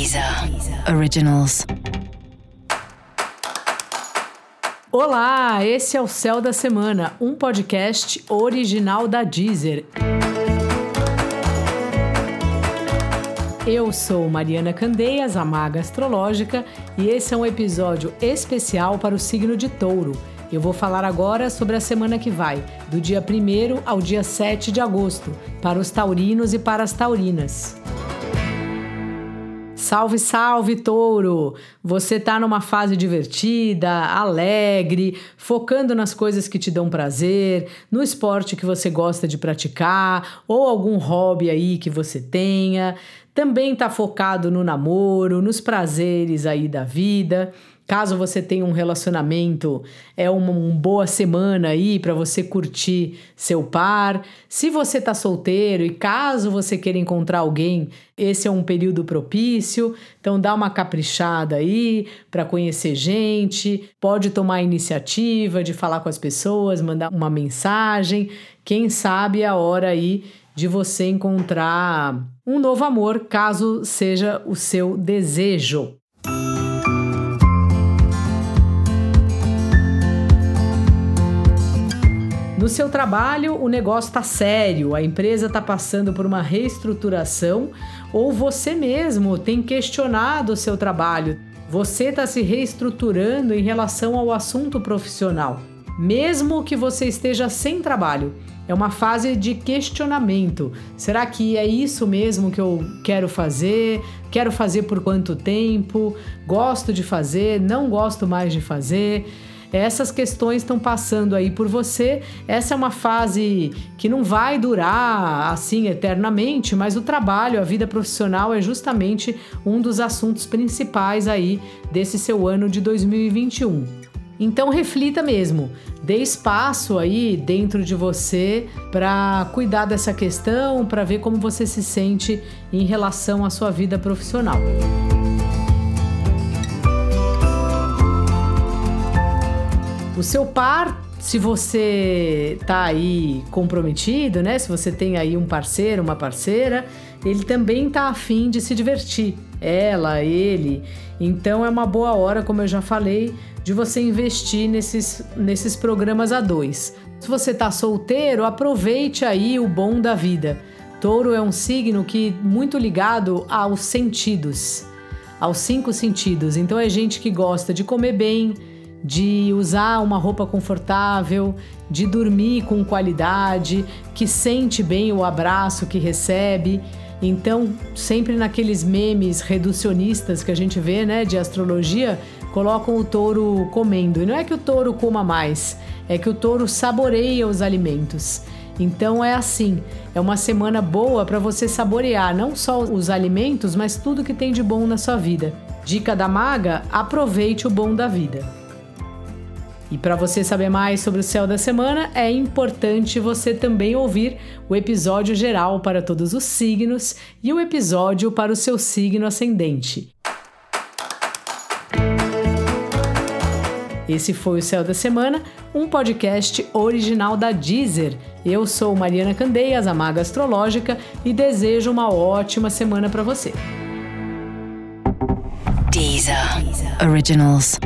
Deezer Originals. Olá, esse é o Céu da Semana, um podcast original da Deezer. Eu sou Mariana Candeias, a maga astrológica, e esse é um episódio especial para o signo de Touro. Eu vou falar agora sobre a semana que vai, do dia 1 ao dia 7 de agosto, para os taurinos e para as taurinas. Salve, salve, touro! Você tá numa fase divertida, alegre, focando nas coisas que te dão prazer, no esporte que você gosta de praticar ou algum hobby aí que você tenha. Também tá focado no namoro, nos prazeres aí da vida. Caso você tenha um relacionamento, é uma, uma boa semana aí para você curtir seu par. Se você tá solteiro e caso você queira encontrar alguém, esse é um período propício. Então dá uma caprichada aí para conhecer gente, pode tomar a iniciativa de falar com as pessoas, mandar uma mensagem. Quem sabe é a hora aí de você encontrar um novo amor, caso seja o seu desejo. Seu trabalho, o negócio está sério, a empresa está passando por uma reestruturação ou você mesmo tem questionado o seu trabalho. Você está se reestruturando em relação ao assunto profissional, mesmo que você esteja sem trabalho. É uma fase de questionamento. Será que é isso mesmo que eu quero fazer? Quero fazer por quanto tempo? Gosto de fazer? Não gosto mais de fazer? Essas questões estão passando aí por você. Essa é uma fase que não vai durar assim eternamente, mas o trabalho, a vida profissional é justamente um dos assuntos principais aí desse seu ano de 2021. Então reflita mesmo, dê espaço aí dentro de você para cuidar dessa questão, para ver como você se sente em relação à sua vida profissional. O seu par, se você tá aí comprometido, né? Se você tem aí um parceiro, uma parceira, ele também tá afim de se divertir. Ela, ele. Então é uma boa hora, como eu já falei, de você investir nesses, nesses programas a dois. Se você tá solteiro, aproveite aí o bom da vida. Touro é um signo que muito ligado aos sentidos, aos cinco sentidos. Então é gente que gosta de comer bem, de usar uma roupa confortável, de dormir com qualidade, que sente bem o abraço que recebe. Então, sempre naqueles memes reducionistas que a gente vê, né, de astrologia, colocam o touro comendo. E não é que o touro coma mais, é que o touro saboreia os alimentos. Então é assim, é uma semana boa para você saborear não só os alimentos, mas tudo que tem de bom na sua vida. Dica da maga: aproveite o bom da vida. E para você saber mais sobre o céu da semana, é importante você também ouvir o episódio geral para todos os signos e o episódio para o seu signo ascendente. Esse foi o Céu da Semana, um podcast original da Deezer. Eu sou Mariana Candeias, a Maga Astrológica, e desejo uma ótima semana para você. Deezer. Deezer. Originals.